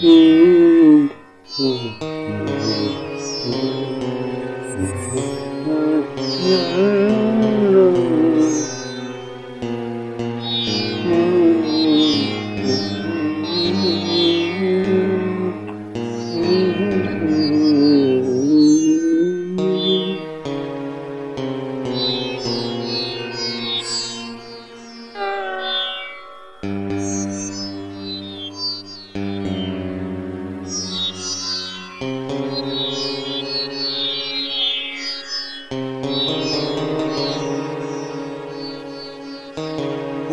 Mm-hmm.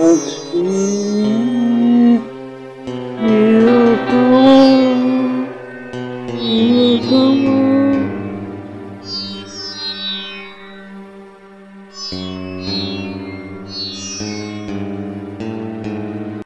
Thank